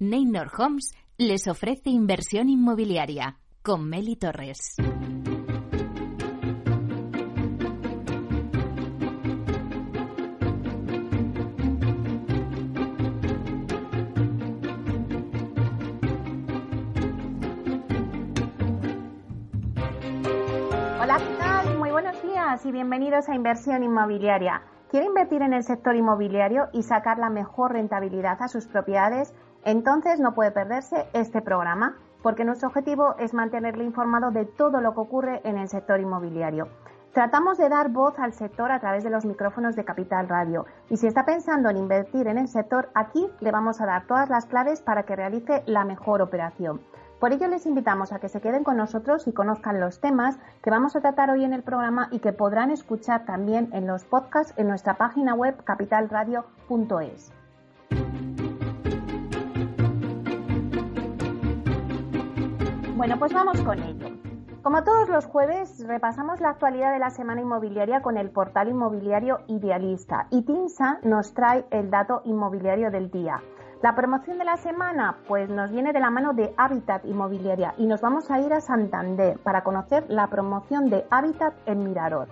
Neynor Homes les ofrece inversión inmobiliaria con Meli Torres. Hola, ¿qué? Muy buenos días y bienvenidos a Inversión Inmobiliaria. ¿Quiere invertir en el sector inmobiliario y sacar la mejor rentabilidad a sus propiedades? Entonces no puede perderse este programa, porque nuestro objetivo es mantenerle informado de todo lo que ocurre en el sector inmobiliario. Tratamos de dar voz al sector a través de los micrófonos de Capital Radio. Y si está pensando en invertir en el sector, aquí le vamos a dar todas las claves para que realice la mejor operación. Por ello les invitamos a que se queden con nosotros y conozcan los temas que vamos a tratar hoy en el programa y que podrán escuchar también en los podcasts en nuestra página web capitalradio.es. Bueno, pues vamos con ello. Como todos los jueves, repasamos la actualidad de la semana inmobiliaria con el portal inmobiliario Idealista y TINSA nos trae el dato inmobiliario del día. La promoción de la semana, pues nos viene de la mano de Habitat Inmobiliaria y nos vamos a ir a Santander para conocer la promoción de Habitat en Mirador.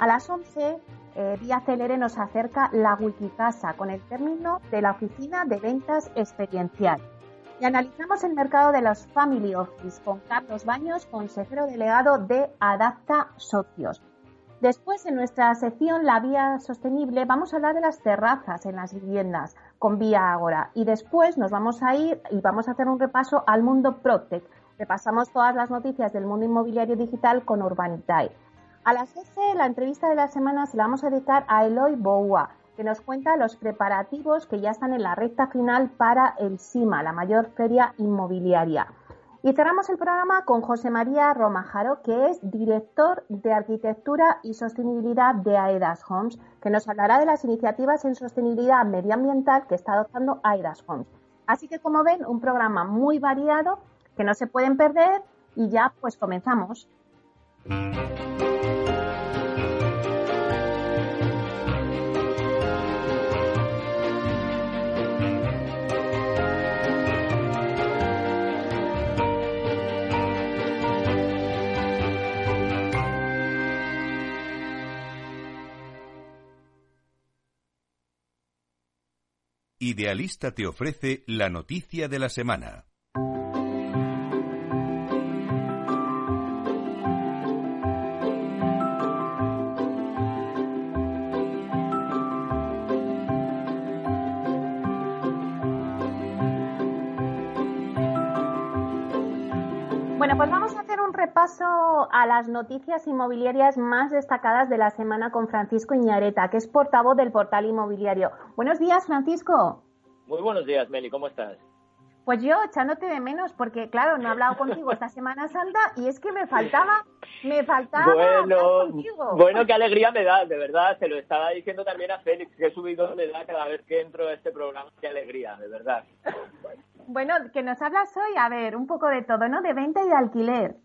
A las 11, eh, vía Celere nos acerca la Wikicasa con el término de la oficina de ventas experiencial y analizamos el mercado de los Family Office con Carlos Baños, consejero delegado de Adapta Socios. Después, en nuestra sección La Vía Sostenible, vamos a hablar de las terrazas en las viviendas con Vía Agora. Y después nos vamos a ir y vamos a hacer un repaso al mundo Protec. Repasamos todas las noticias del mundo inmobiliario digital con Urbanitae. A las 12, la entrevista de la semana se la vamos a dedicar a Eloy Boua, que nos cuenta los preparativos que ya están en la recta final para el SIMA, la mayor feria inmobiliaria. Y cerramos el programa con José María Romajaro, que es director de Arquitectura y Sostenibilidad de AEDAS Homes, que nos hablará de las iniciativas en sostenibilidad medioambiental que está adoptando AEDAS Homes. Así que, como ven, un programa muy variado que no se pueden perder y ya pues comenzamos. Idealista te ofrece la noticia de la semana. Repaso a las noticias inmobiliarias más destacadas de la semana con Francisco Iñareta, que es portavoz del portal inmobiliario. Buenos días, Francisco. Muy buenos días, Meli, ¿cómo estás? Pues yo echándote de menos, porque claro, no he hablado contigo esta Semana Santa y es que me faltaba, me faltaba bueno, Bueno, qué alegría me da, de verdad, se lo estaba diciendo también a Félix, que subido me da cada vez que entro a este programa, qué alegría, de verdad. Bueno, que nos hablas hoy, a ver, un poco de todo, ¿no? De venta y de alquiler.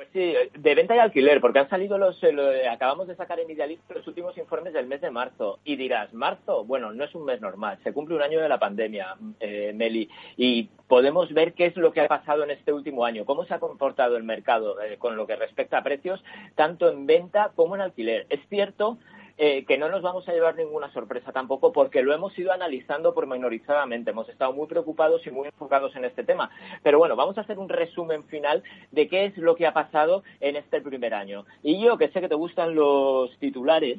Pues sí, de venta y alquiler, porque han salido los, eh, acabamos de sacar en Idealista los últimos informes del mes de marzo. Y dirás, ¿marzo? Bueno, no es un mes normal, se cumple un año de la pandemia, eh, Meli, y podemos ver qué es lo que ha pasado en este último año, cómo se ha comportado el mercado eh, con lo que respecta a precios, tanto en venta como en alquiler. Es cierto eh, que no nos vamos a llevar ninguna sorpresa tampoco porque lo hemos ido analizando pormenorizadamente. Hemos estado muy preocupados y muy enfocados en este tema. Pero bueno, vamos a hacer un resumen final de qué es lo que ha pasado en este primer año. Y yo, que sé que te gustan los titulares,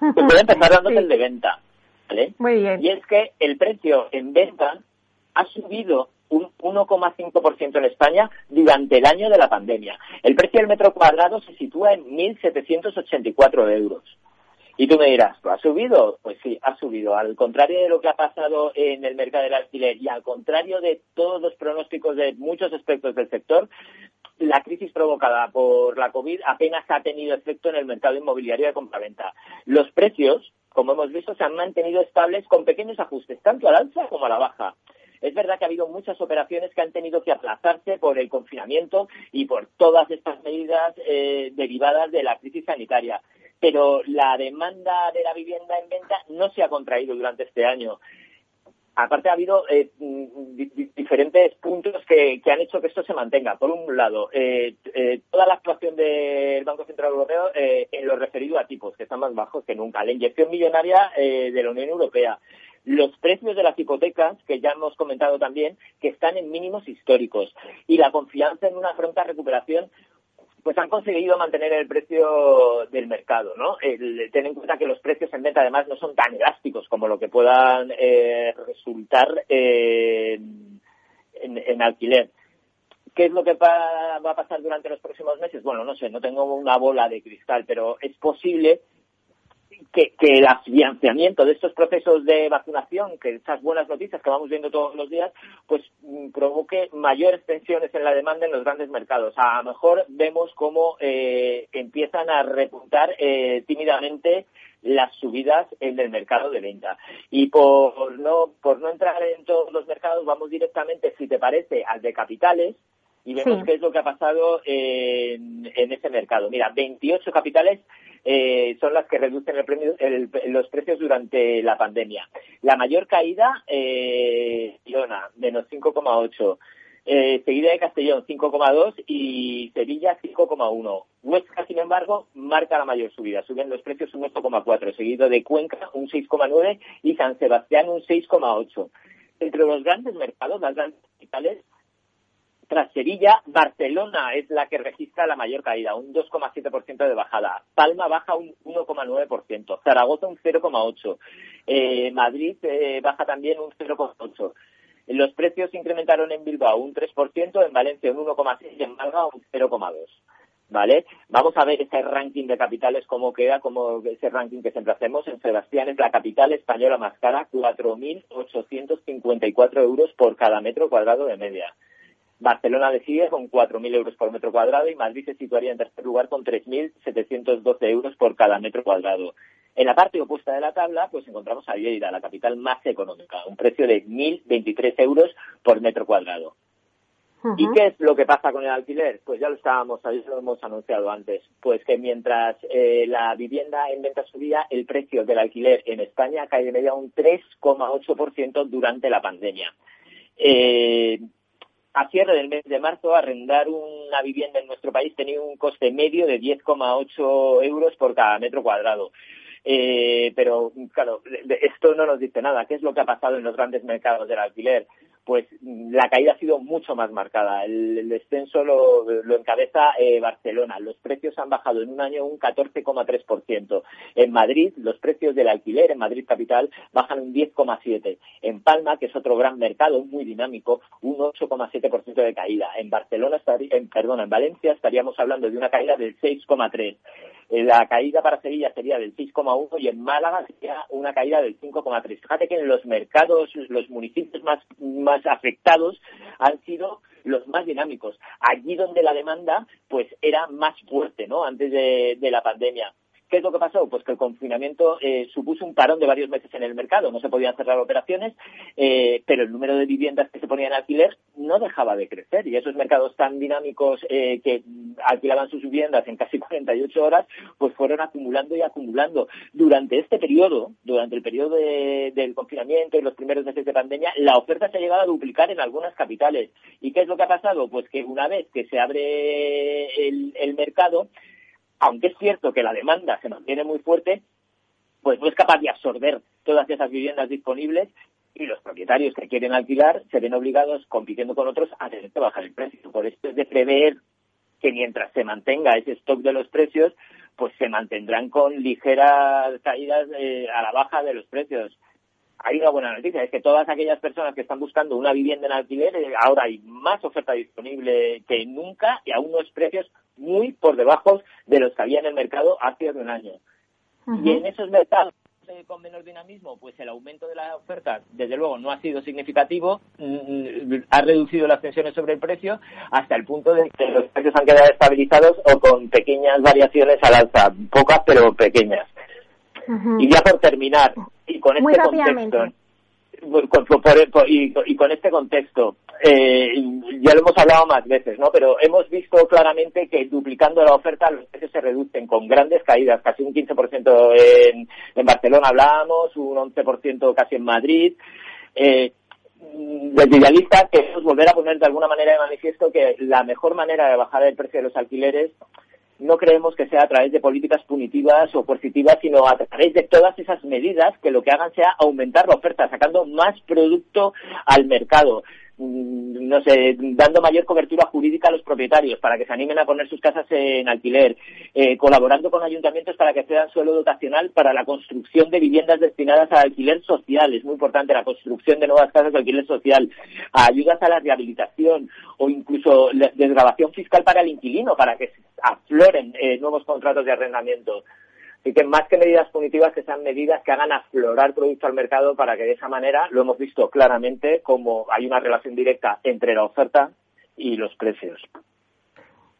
pues voy a empezar dándote el de venta. ¿vale? Muy bien. Y es que el precio en venta ha subido un 1,5% en España durante el año de la pandemia. El precio del metro cuadrado se sitúa en 1.784 euros. Y tú me dirás, ¿ha subido? Pues sí, ha subido. Al contrario de lo que ha pasado en el mercado del alquiler y al contrario de todos los pronósticos de muchos aspectos del sector, la crisis provocada por la COVID apenas ha tenido efecto en el mercado inmobiliario de compraventa. Los precios, como hemos visto, se han mantenido estables con pequeños ajustes, tanto al alza como a la baja. Es verdad que ha habido muchas operaciones que han tenido que aplazarse por el confinamiento y por todas estas medidas eh, derivadas de la crisis sanitaria pero la demanda de la vivienda en venta no se ha contraído durante este año. aparte ha habido eh, diferentes puntos que, han hecho que esto se mantenga. Por un lado, eh, eh, toda la actuación del Banco Central Europeo en lo referido a tipos, que están más bajos que nunca. La inyección millonaria de la Unión Europea. Los precios de las hipotecas, que ya hemos comentado también, que están en mínimos históricos. Y la confianza en una pronta recuperación pues han conseguido mantener el precio del mercado, ¿no? ten en cuenta que los precios en venta además no son tan elásticos como lo que puedan eh, resultar en, alquiler. ¿Qué es lo que va a pasar durante los próximos meses? Bueno, no sé, no tengo una bola de cristal, pero es posible que, el financiamiento de estos procesos de vacunación, que estas buenas noticias que vamos viendo todos los días, pues mm, provoque mayores tensiones en la demanda en los grandes mercados. A lo mejor vemos cómo eh, empiezan a repuntar eh, tímidamente las subidas en el mercado de venta. Y por no, por no entrar en todos los mercados, vamos directamente, si te parece, al de capitales, y vemos qué es lo que ha pasado en, en ese mercado. Mira, 28 capitales eh, son las que reducen el los precios durante la pandemia. La mayor caída, eh, Girona, menos 5,8. Eh, seguida de Castellón 5,2 y Sevilla 5,1. Huesca, sin embargo, marca la mayor subida, suben los precios un 8,4, seguido de Cuenca un 6,9 y San Sebastián un 6,8. Entre los grandes mercados, las grandes capitales, tras Sevilla, Barcelona es la que registra la mayor caída, un 2,7% de bajada. Palma baja un 1,9%. Zaragoza un 0,8%. Eh, Madrid eh, baja también un 0,8%. Los precios incrementaron en Bilbao un 3%, en Valencia un 1,6% y en Málaga un 0,2%. ¿Vale? Vamos a ver ese ranking de capitales, cómo queda, como ese ranking que siempre hacemos. En Sebastián es la capital española más cara, 4.854 euros por cada metro cuadrado de media. Barcelona decide con 4.000 euros por metro cuadrado y Madrid se situaría en tercer lugar con 3.712 euros por cada metro cuadrado. En la parte opuesta de la tabla, pues encontramos a Lleida, la capital más económica, un precio de 1.023 euros por metro cuadrado. ¿Y qué es lo que pasa con el alquiler? Pues ya lo estábamos, ya lo hemos anunciado antes. Pues que mientras eh, la vivienda en venta subía, el precio del alquiler en España cae de media un 3,8% durante la pandemia. Eh, a cierre del mes de marzo, arrendar una vivienda en nuestro país tenía un coste medio de 10,8 euros por cada metro cuadrado. Eh, pero, claro, esto no nos dice nada. ¿Qué es lo que ha pasado en los grandes mercados del alquiler? Pues la caída ha sido mucho más marcada. El, descenso lo, encabeza eh, Barcelona. Los precios han bajado en un año un 14,3%. En Madrid, los precios del alquiler en Madrid capital bajan un 10,7%. En Palma, que es otro gran mercado muy dinámico, un 8,7% de caída. En Barcelona, en, perdón, en Valencia estaríamos hablando de una caída del 6,3%. Eh, la caída para Sevilla sería del 6,1 y en Málaga sería una caída del 5,3. Fíjate que en los mercados, los municipios más, más afectados han sido los más dinámicos. Allí donde la demanda pues era más fuerte, ¿no? Antes de la pandemia. ¿Qué es lo que pasó? Pues que el confinamiento eh, supuso un parón de varios meses en el mercado. No se podían cerrar operaciones, eh, pero el número de viviendas que se ponían en alquiler no dejaba de crecer. Y esos mercados tan dinámicos eh, que alquilaban sus viviendas en casi 48 horas, pues fueron acumulando y acumulando. Durante este periodo, durante el periodo del confinamiento y los primeros meses de pandemia, la oferta se ha llegado a duplicar en algunas capitales. ¿Y qué es lo que ha pasado? Pues que una vez que se abre el mercado, aunque es cierto que la demanda se mantiene muy fuerte, pues no es capaz de absorber todas esas viviendas disponibles y los propietarios que quieren alquilar se ven obligados, compitiendo con otros, a tener que bajar el precio. Por esto es de prever que mientras se mantenga ese stock de los precios, pues se mantendrán con ligeras caídas eh, a la baja de los precios hay una buena noticia, es que todas aquellas personas que están buscando una vivienda en alquiler, eh, ahora hay más oferta disponible que nunca y a unos precios muy por debajo de los que había en el mercado hace un año. Y en esos mercados eh, con menor dinamismo, pues el aumento de la oferta, desde luego, no ha sido significativo, mm, mm, ha reducido las tensiones sobre el precio hasta el punto de que los precios han quedado estabilizados o con pequeñas variaciones al alza, pocas pero pequeñas. Y ya por terminar, y con este contexto, y, con este contexto, eh, ya lo hemos hablado más veces, ¿no? Pero hemos visto claramente que duplicando la oferta los precios se reducen con grandes caídas, casi un 15% en, en Barcelona hablábamos, un 11% casi en Madrid. Eh, desde Idealista queremos volver a poner de alguna manera de manifiesto que la mejor manera de bajar el precio de los alquileres no creemos que sea a través de políticas punitivas o coercitivas, sino a través de todas esas medidas que lo que hagan sea aumentar la oferta, sacando más producto al mercado. Mm, no sé, dando mayor cobertura jurídica a los propietarios para que se animen a poner sus casas en alquiler, eh, colaborando con ayuntamientos para que sean suelo dotacional para la construcción de viviendas destinadas al alquiler social, es muy importante la construcción de nuevas casas de alquiler social, ayudas a la rehabilitación o incluso desgrabación fiscal para el inquilino, para que afloren eh, nuevos contratos de arrendamiento. Así que más que medidas punitivas, que sean medidas que hagan aflorar producto al mercado para que de esa manera, lo hemos visto claramente, como hay una relación directa entre la oferta y los precios.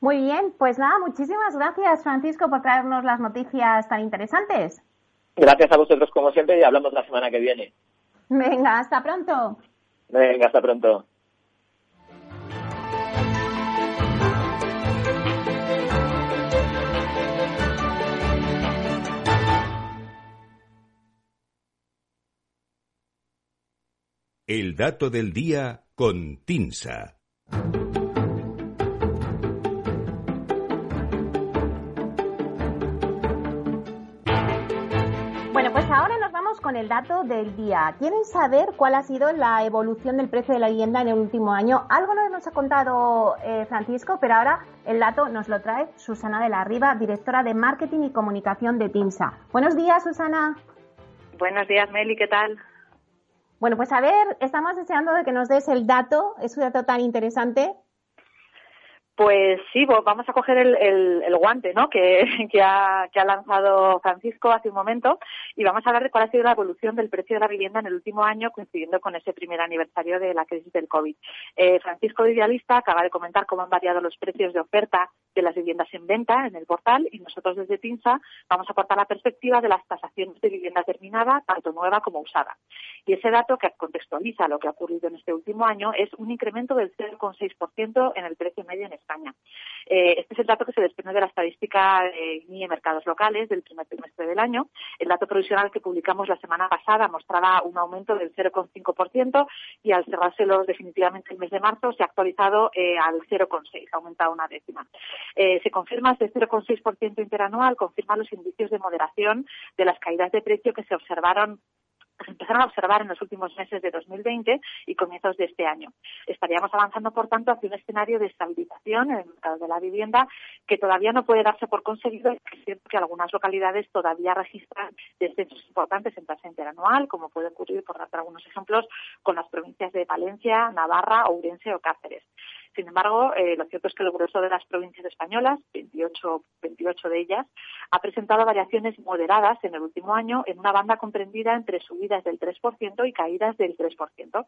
Muy bien, pues nada, muchísimas gracias Francisco por traernos las noticias tan interesantes. Gracias a vosotros como siempre y hablamos la semana que viene. Venga, hasta pronto. Venga, hasta pronto. El dato del día con Tinsa. Bueno, pues ahora nos vamos con el dato del día. ¿Quieren saber cuál ha sido la evolución del precio de la vivienda en el último año? Algo nos ha contado eh, Francisco, pero ahora el dato nos lo trae Susana de la Riva, directora de Marketing y Comunicación de TINSA. Buenos días, Susana. Buenos días, Meli, ¿qué tal? Bueno, pues a ver, estamos deseando de que nos des el dato, es un dato tan interesante pues sí, vamos a coger el, guante ¿no? que, ha, lanzado Francisco hace un momento y vamos a hablar de cuál ha sido la evolución del precio de la vivienda en el último año, coincidiendo con ese primer aniversario de la crisis del COVID. Eh, Francisco de Idealista acaba de comentar cómo han variado los precios de oferta de las viviendas en venta en el portal y nosotros desde TINSA vamos a aportar la perspectiva de las tasaciones de vivienda terminada, tanto nueva como usada. Y ese dato que contextualiza lo que ha ocurrido en este último año es un incremento del 0,6% en el precio medio en España. Eh, este es el dato que se desprende de la estadística de INIE Mercados Locales del primer trimestre del año. El dato provisional que publicamos la semana pasada mostraba un aumento del 0,5% y al cerrárselos definitivamente el mes de marzo se ha actualizado eh, al 0,6%, ha aumentado una décima. Eh, se confirma este 0,6% interanual, confirma los indicios de moderación de las caídas de precio que se observaron se empezaron a observar en los últimos meses de 2020 y comienzos de este año. Estaríamos avanzando, por tanto, hacia un escenario de estabilización en el mercado de la vivienda que todavía no puede darse por conseguido. Es cierto que algunas localidades todavía registran descensos importantes en tasa interanual, como puede ocurrir, por dar algunos ejemplos, con las provincias de Valencia, Navarra, Ourense o Cáceres. Sin embargo, eh, lo cierto es que el grueso de las provincias españolas, 28, 28 de ellas, ha presentado variaciones moderadas en el último año en una banda comprendida entre subidas del 3% y caídas del 3%.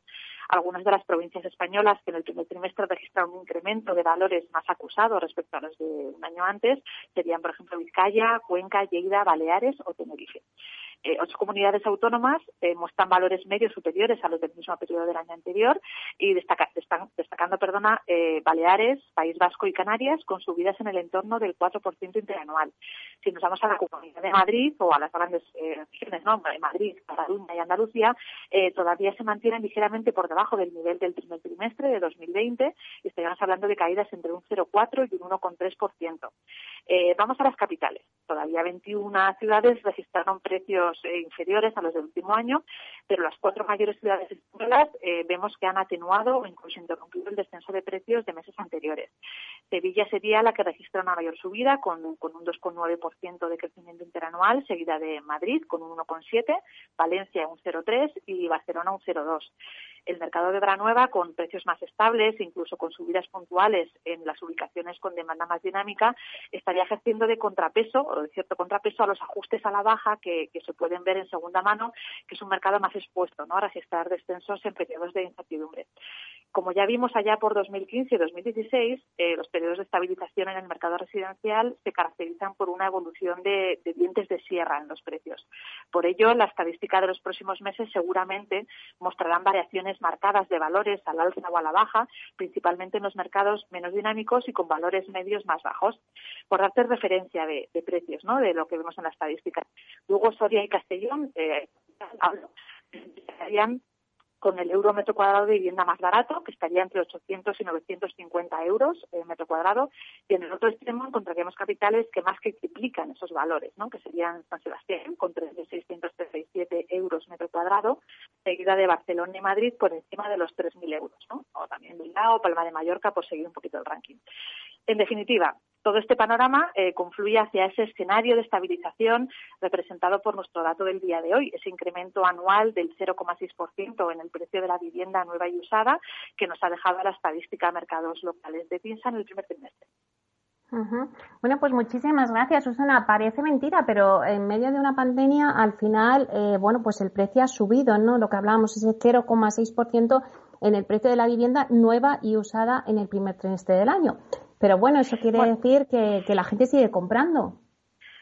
Algunas de las provincias españolas que en el primer trimestre registraron un incremento de valores más acusados respecto a los de un año antes serían, por ejemplo, Vizcaya, Cuenca, Lleida, Baleares o Tenerife. Eh, ocho comunidades autónomas eh, muestran valores medios superiores a los del mismo periodo del año anterior y destacando perdona, eh, Baleares, País Vasco y Canarias con subidas en el entorno del 4% interanual. Si nos vamos a la Comunidad de Madrid o a las grandes regiones, ¿no? Madrid, Cataluña y Andalucía, todavía se mantienen ligeramente por debajo del nivel del primer trimestre de 2020 y estaríamos hablando de caídas entre un 0,4 y un 1,3%. vamos a las capitales. Todavía 21 ciudades registraron precios eh, inferiores a los del último año, pero las cuatro mayores ciudades españolas eh, vemos que han atenuado o incluso interrumpido el descenso de precios de meses anteriores. Sevilla sería la que registra una mayor subida con, un 2,9% de crecimiento interanual, seguida de Madrid con un 1,7%, Valencia un 0,3% y Barcelona un 0,2% el mercado de Branueva con precios más estables, incluso con subidas puntuales en las ubicaciones con demanda más dinámica, estaría ejerciendo de contrapeso o de cierto contrapeso a los ajustes a la baja que, se pueden ver en segunda mano, que es un mercado más expuesto ¿no? a registrar descensos en periodos de incertidumbre. Como ya vimos allá por 2015 y 2016, eh, los periodos de estabilización en el mercado residencial se caracterizan por una evolución de, de dientes de sierra en los precios. Por ello, la estadística de los próximos meses seguramente mostrarán marcadas de valores al alza o a la baja, principalmente en los mercados menos dinámicos y con valores medios más bajos. Por darte referencia de, precios, ¿no? de lo que vemos en la estadística. Luego Soria y Castellón eh, con el euro metro cuadrado de vivienda más barato, que estaría entre 800 y 950 euros el metro cuadrado, y en el otro extremo encontraríamos capitales que más que triplican esos valores, ¿no? que serían San Sebastián con 3.637 euros metro cuadrado, seguida de Barcelona y Madrid por encima de los 3.000 euros, ¿no? o también Bilbao, Palma de Mallorca, por seguir un poquito el ranking. En definitiva, todo este panorama eh, confluye hacia ese escenario de estabilización representado por nuestro dato del día de hoy, ese incremento anual del 0,6% en el precio de la vivienda nueva y usada que nos ha dejado la estadística de mercados locales de PINSA en el primer trimestre. Bueno, pues muchísimas gracias, Susana. Parece mentira, pero en medio de una pandemia, al final, eh, bueno, pues el precio ha subido, ¿no? Lo que hablábamos, ese 0,6% en el precio de la vivienda nueva y usada en el primer trimestre del año. Pero bueno, eso quiere decir que, la gente sigue comprando.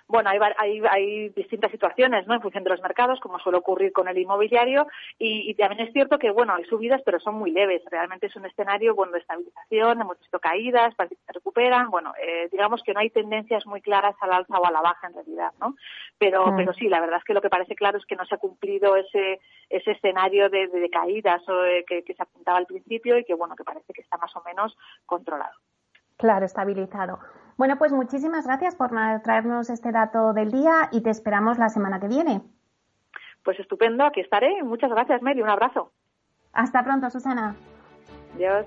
Bueno, hay, hay, distintas situaciones, ¿no? En función de los mercados, como suele ocurrir con el inmobiliario, y, también es cierto que, bueno, hay subidas, pero son muy leves. Realmente es un escenario, bueno, de estabilización, hemos visto caídas, parece que se recuperan. Bueno, eh, digamos que no hay tendencias muy claras al alza o a la baja en realidad, ¿no? Pero, mm. pero sí, la verdad es que lo que parece claro es que no se ha cumplido ese, ese escenario de, caídas o, que, que se apuntaba al principio y que, bueno, que parece que está más o menos controlado. Claro, estabilizado. Bueno, pues muchísimas gracias por traernos este dato del día y te esperamos la semana que viene. Pues estupendo, aquí estaré. Muchas gracias, Mary. Un abrazo. Hasta pronto, Susana. Adiós.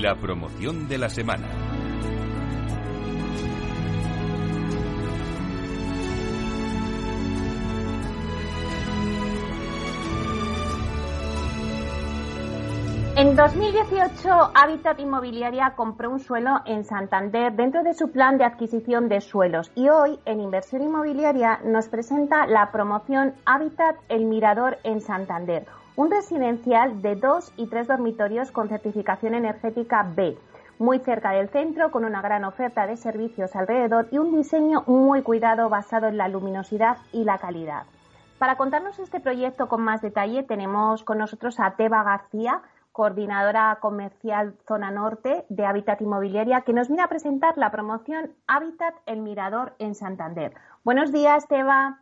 La promoción de la semana. En 2018, Habitat Inmobiliaria compró un suelo en Santander dentro de su plan de adquisición de suelos y hoy en Inversión Inmobiliaria nos presenta la promoción Habitat El Mirador en Santander, un residencial de dos y tres dormitorios con certificación energética B, muy cerca del centro, con una gran oferta de servicios alrededor y un diseño muy cuidado basado en la luminosidad y la calidad. Para contarnos este proyecto con más detalle, tenemos con nosotros a Teba García, coordinadora comercial Zona Norte de Habitat Inmobiliaria, que nos viene a presentar la promoción Habitat El Mirador en Santander. Buenos días, Teba.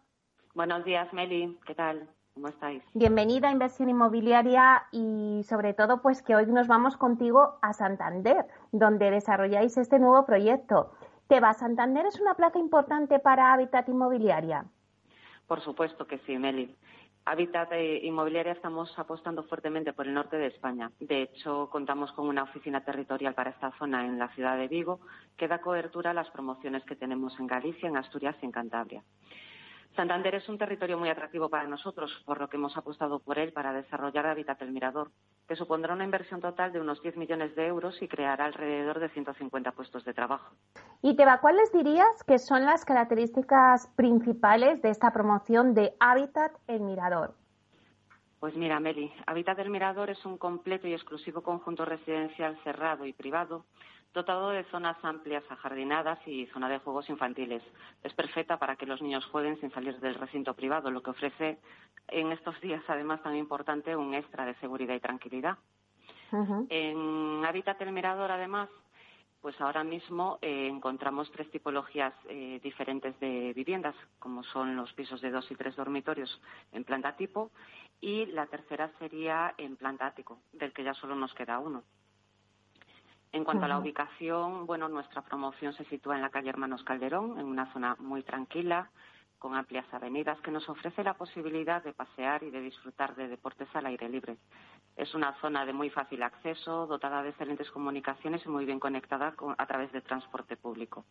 Buenos días, Meli. ¿Qué tal? ¿Cómo estáis? Bienvenida a Inversión Inmobiliaria y sobre todo pues que hoy nos vamos contigo a Santander, donde desarrolláis este nuevo proyecto. Teba, Santander es una plaza importante para Habitat Inmobiliaria. Por supuesto que sí, Meli. Habitat Inmobiliaria estamos apostando fuertemente por el norte de España. De hecho, contamos con una oficina territorial para esta zona en la ciudad de Vigo que da cobertura a las promociones que tenemos en Galicia, en Asturias y en Cantabria. Santander es un territorio muy atractivo para nosotros, por lo que hemos apostado por él para desarrollar Hábitat El Mirador, que supondrá una inversión total de unos 10 millones de euros y creará alrededor de 150 puestos de trabajo. Y Teba, ¿cuáles dirías que son las características principales de esta promoción de Hábitat El Mirador? Pues mira, Meli, Hábitat El Mirador es un completo y exclusivo conjunto residencial cerrado y privado dotado de zonas amplias ajardinadas y zona de juegos infantiles. Es perfecta para que los niños jueguen sin salir del recinto privado, lo que ofrece en estos días, además, tan importante, un extra de seguridad y tranquilidad. En Hábitat El Mirador, además, pues ahora mismo eh, encontramos tres tipologías eh, diferentes de viviendas, como son los pisos de dos y tres dormitorios en planta tipo, y la tercera sería en planta ático, del que ya solo nos queda uno. En cuanto a la ubicación, bueno, nuestra promoción se sitúa en la calle Hermanos Calderón, en una zona muy tranquila, con amplias avenidas, que nos ofrece la posibilidad de pasear y de disfrutar de deportes al aire libre. Es una zona de muy fácil acceso, dotada de excelentes comunicaciones y muy bien conectada a través de transporte público.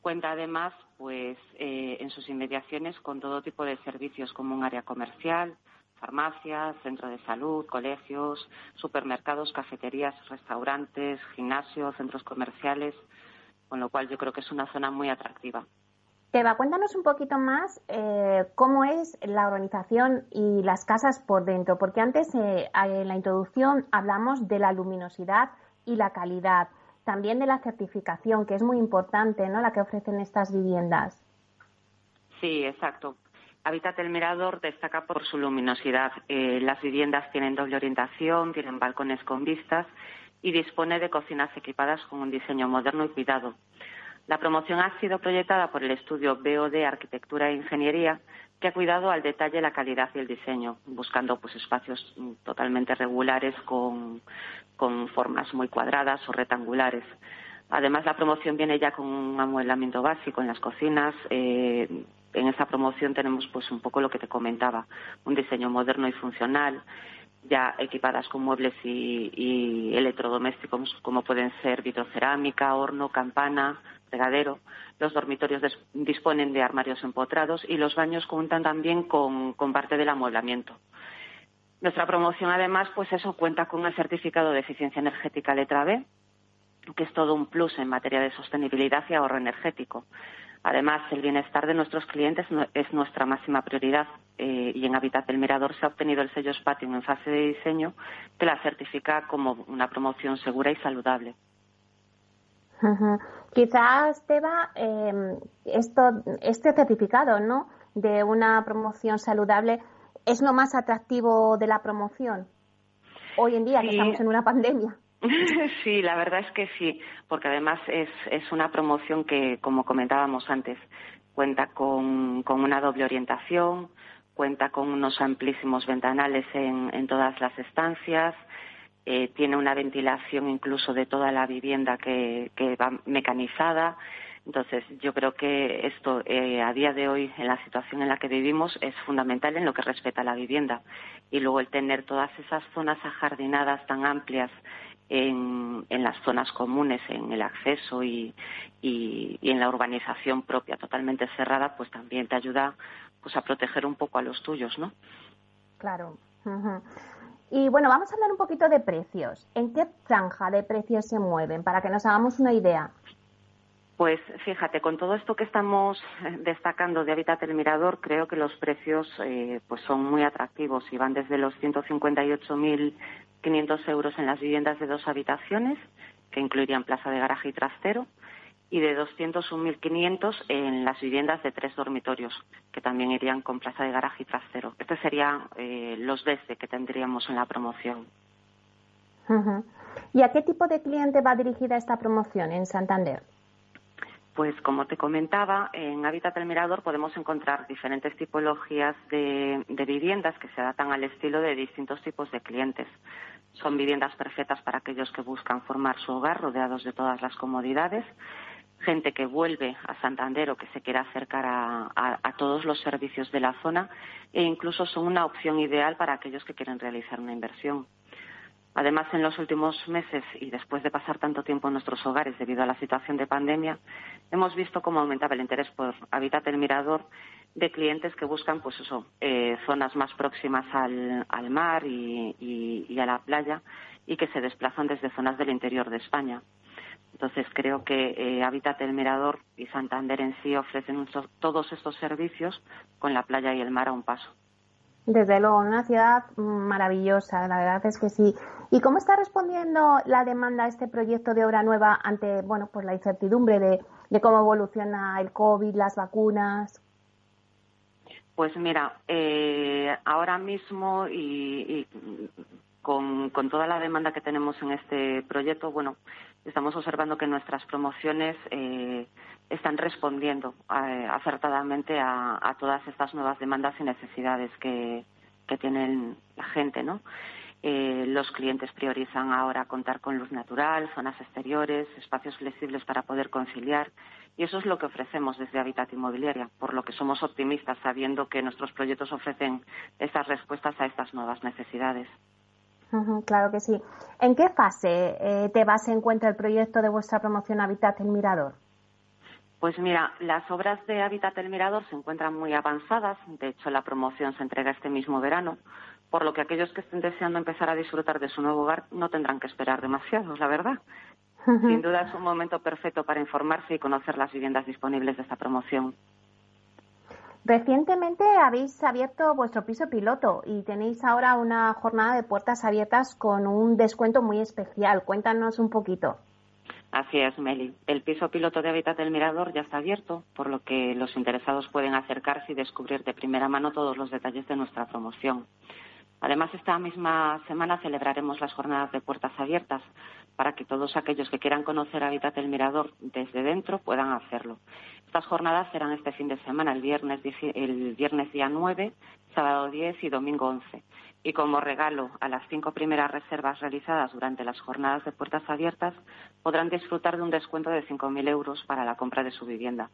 Cuenta además, pues, eh, en sus inmediaciones con todo tipo de servicios como un área comercial, farmacias, centro de salud, colegios, supermercados, cafeterías, restaurantes, gimnasios, centros comerciales, con lo cual yo creo que es una zona muy atractiva. Teba, cuéntanos un poquito más eh, cómo es la organización y las casas por dentro, porque antes eh, en la introducción hablamos de la luminosidad y la calidad, también de la certificación, que es muy importante, ¿no? La que ofrecen estas viviendas. Sí, exacto. Hábitat El Mirador destaca por su luminosidad. Eh, las viviendas tienen doble orientación, tienen balcones con vistas y dispone de cocinas equipadas con un diseño moderno y cuidado. La promoción ha sido proyectada por el estudio BOD Arquitectura e Ingeniería, que ha cuidado al detalle la calidad y el diseño, buscando pues espacios totalmente regulares con, formas muy cuadradas o rectangulares. Además, la promoción viene ya con un amueblamiento básico en las cocinas. Eh, en esa promoción tenemos pues un poco lo que te comentaba, un diseño moderno y funcional, ya equipadas con muebles y, y electrodomésticos como pueden ser vitrocerámica, horno, campana, los dormitorios disponen de armarios empotrados y los baños cuentan también con, parte del amueblamiento. Nuestra promoción, además, pues eso cuenta con el certificado de eficiencia energética letra B, que es todo un plus en materia de sostenibilidad y ahorro energético. Además, el bienestar de nuestros clientes es nuestra máxima prioridad eh, y en Habitat del Mirador se ha obtenido el sello Spatium en fase de diseño que la certifica como una promoción segura y saludable. Quizás, Teba, eh, esto, este certificado ¿no? de una promoción saludable es lo más atractivo de la promoción hoy en día, que estamos en una pandemia. Sí, la verdad es que sí, porque además es, es una promoción que, como comentábamos antes, cuenta con, una doble orientación, cuenta con unos amplísimos ventanales en, en todas las estancias, eh, tiene una ventilación incluso de toda la vivienda que, va mecanizada. Entonces, yo creo que esto, eh, a día de hoy, en la situación en la que vivimos, es fundamental en lo que respecta a la vivienda. Y luego el tener todas esas zonas ajardinadas tan amplias en, las zonas comunes, en el acceso y, en la urbanización propia totalmente cerrada, pues también te ayuda pues a proteger un poco a los tuyos, ¿no? Claro. Y bueno, vamos a hablar un poquito de precios. ¿En qué franja de precios se mueven? Para que nos hagamos una idea. Pues fíjate, con todo esto que estamos destacando de Hábitat el Mirador, creo que los precios eh, pues son muy atractivos y van desde los 158.500 euros en las viviendas de dos habitaciones, que incluirían plaza de garaje y trastero, y de 201.500 en las viviendas de tres dormitorios, que también irían con plaza de garaje y trastero. Estos serían eh, los desde que tendríamos en la promoción. ¿Y a qué tipo de cliente va dirigida esta promoción en Santander? Pues como te comentaba, en Hábitat del Mirador podemos encontrar diferentes tipologías de, de, viviendas que se adaptan al estilo de distintos tipos de clientes. Son viviendas perfectas para aquellos que buscan formar su hogar rodeados de todas las comodidades gente que vuelve a Santander o que se quiera acercar a, todos los servicios de la zona e incluso son una opción ideal para aquellos que quieren realizar una inversión. Además, en los últimos meses y después de pasar tanto tiempo en nuestros hogares debido a la situación de pandemia, hemos visto cómo aumentaba el interés por Habitat el Mirador de clientes que buscan, pues eso, eh, zonas más próximas al, mar y a la playa y que se desplazan desde zonas del interior de España. Entonces creo que eh, Hábitat El Mirador y Santander en sí ofrecen todos estos servicios con la playa y el mar a un paso. Desde luego, una ciudad maravillosa, la verdad es que sí. ¿Y cómo está respondiendo la demanda a este proyecto de obra nueva ante, bueno, pues la incertidumbre de, cómo evoluciona el COVID, las vacunas? Pues mira, eh, ahora mismo y, con, con, toda la demanda que tenemos en este proyecto, bueno, estamos observando que nuestras promociones eh, están respondiendo eh, acertadamente a, todas estas nuevas demandas y necesidades que, que tiene la gente, ¿no? Eh, los clientes priorizan ahora contar con luz natural, zonas exteriores, espacios flexibles para poder conciliar. Y eso es lo que ofrecemos desde Habitat Inmobiliaria, por lo que somos optimistas sabiendo que nuestros proyectos ofrecen estas respuestas a estas nuevas necesidades claro que sí. ¿En qué fase eh, te se encuentra el proyecto de vuestra promoción Habitat en Mirador? Pues mira, las obras de Hábitat El Mirador se encuentran muy avanzadas. De hecho, la promoción se entrega este mismo verano, por lo que aquellos que estén deseando empezar a disfrutar de su nuevo hogar no tendrán que esperar demasiado, la verdad. Sin duda es un momento perfecto para informarse y conocer las viviendas disponibles de esta promoción. Recientemente habéis abierto vuestro piso piloto y tenéis ahora una jornada de puertas abiertas con un descuento muy especial. Cuéntanos un poquito. Así es, Meli. El piso piloto de Hábitat del Mirador ya está abierto, por lo que los interesados pueden acercarse y descubrir de primera mano todos los detalles de nuestra promoción. Además, esta misma semana celebraremos las jornadas de puertas abiertas para que todos aquellos que quieran conocer Hábitat del Mirador desde dentro puedan hacerlo. Estas jornadas serán este fin de semana, el viernes, el viernes día 9, sábado 10 y domingo 11 y como regalo a las cinco primeras reservas realizadas durante las jornadas de puertas abiertas podrán disfrutar de un descuento de 5.000 euros para la compra de su vivienda.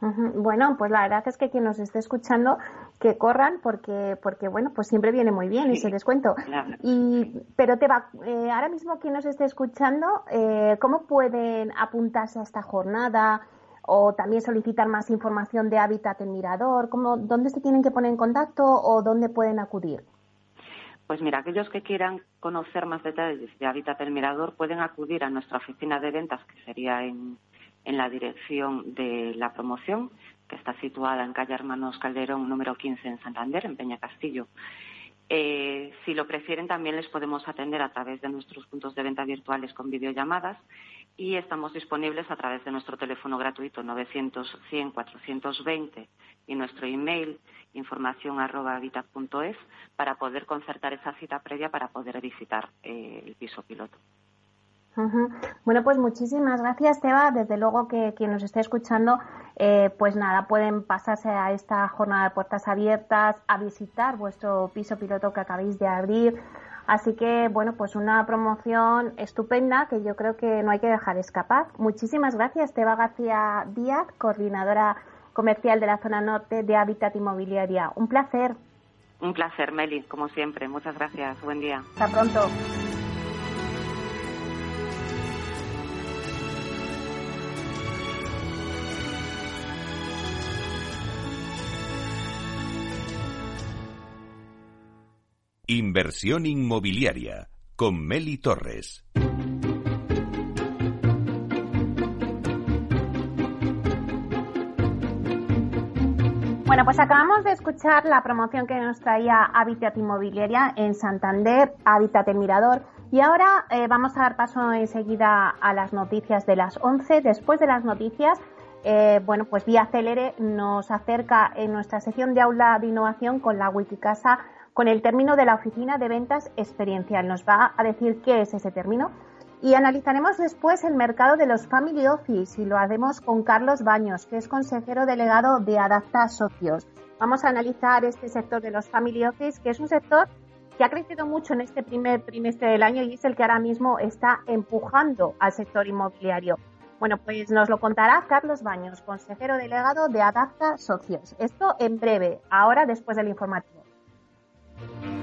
Bueno, pues la verdad es que quien nos esté escuchando que corran porque porque bueno pues siempre viene muy bien ese descuento. Y pero te va eh, ahora mismo quien nos esté escuchando eh, cómo pueden apuntarse a esta jornada o también solicitar más información de Hábitat en Mirador, ¿cómo, dónde se tienen que poner en contacto o dónde pueden acudir. Pues mira, aquellos que quieran conocer más detalles de Hábitat del Mirador pueden acudir a nuestra oficina de ventas, que sería en, en la dirección de la promoción, que está situada en calle Hermanos Calderón, número 15 en Santander, en Peña Castillo. Eh, si lo prefieren, también les podemos atender a través de nuestros puntos de venta virtuales con videollamadas y estamos disponibles a través de nuestro teléfono gratuito 900 100 420 y nuestro email información arroba es para poder concertar esa cita previa para poder visitar eh, el piso piloto. Bueno, pues muchísimas gracias, Teba. Desde luego que quien nos esté escuchando, eh, pues nada, pueden pasarse a esta jornada de puertas abiertas, a visitar vuestro piso piloto que acabáis de abrir. Así que, bueno, pues una promoción estupenda que yo creo que no hay que dejar escapar. Muchísimas gracias, Teba García Díaz, coordinadora comercial de la zona norte de Hábitat Inmobiliaria. Un placer. Un placer, Meli, como siempre. Muchas gracias. Buen día. Hasta pronto. Inversión inmobiliaria con Meli Torres. Bueno, pues acabamos de escuchar la promoción que nos traía Habitat Inmobiliaria en Santander, Habitat en Mirador. Y ahora eh, vamos a dar paso enseguida a las noticias de las 11. Después de las noticias, eh, bueno, pues Vía Celere nos acerca en nuestra sección de aula de innovación con la Wikicasa con el término de la oficina de ventas experiencial. Nos va a decir qué es ese término y analizaremos después el mercado de los Family Office y lo haremos con Carlos Baños, que es consejero delegado de Adapta Socios. Vamos a analizar este sector de los Family Office, que es un sector que ha crecido mucho en este primer trimestre del año y es el que ahora mismo está empujando al sector inmobiliario. Bueno, pues nos lo contará Carlos Baños, consejero delegado de Adapta Socios. Esto en breve, ahora después del informativo. Thank you.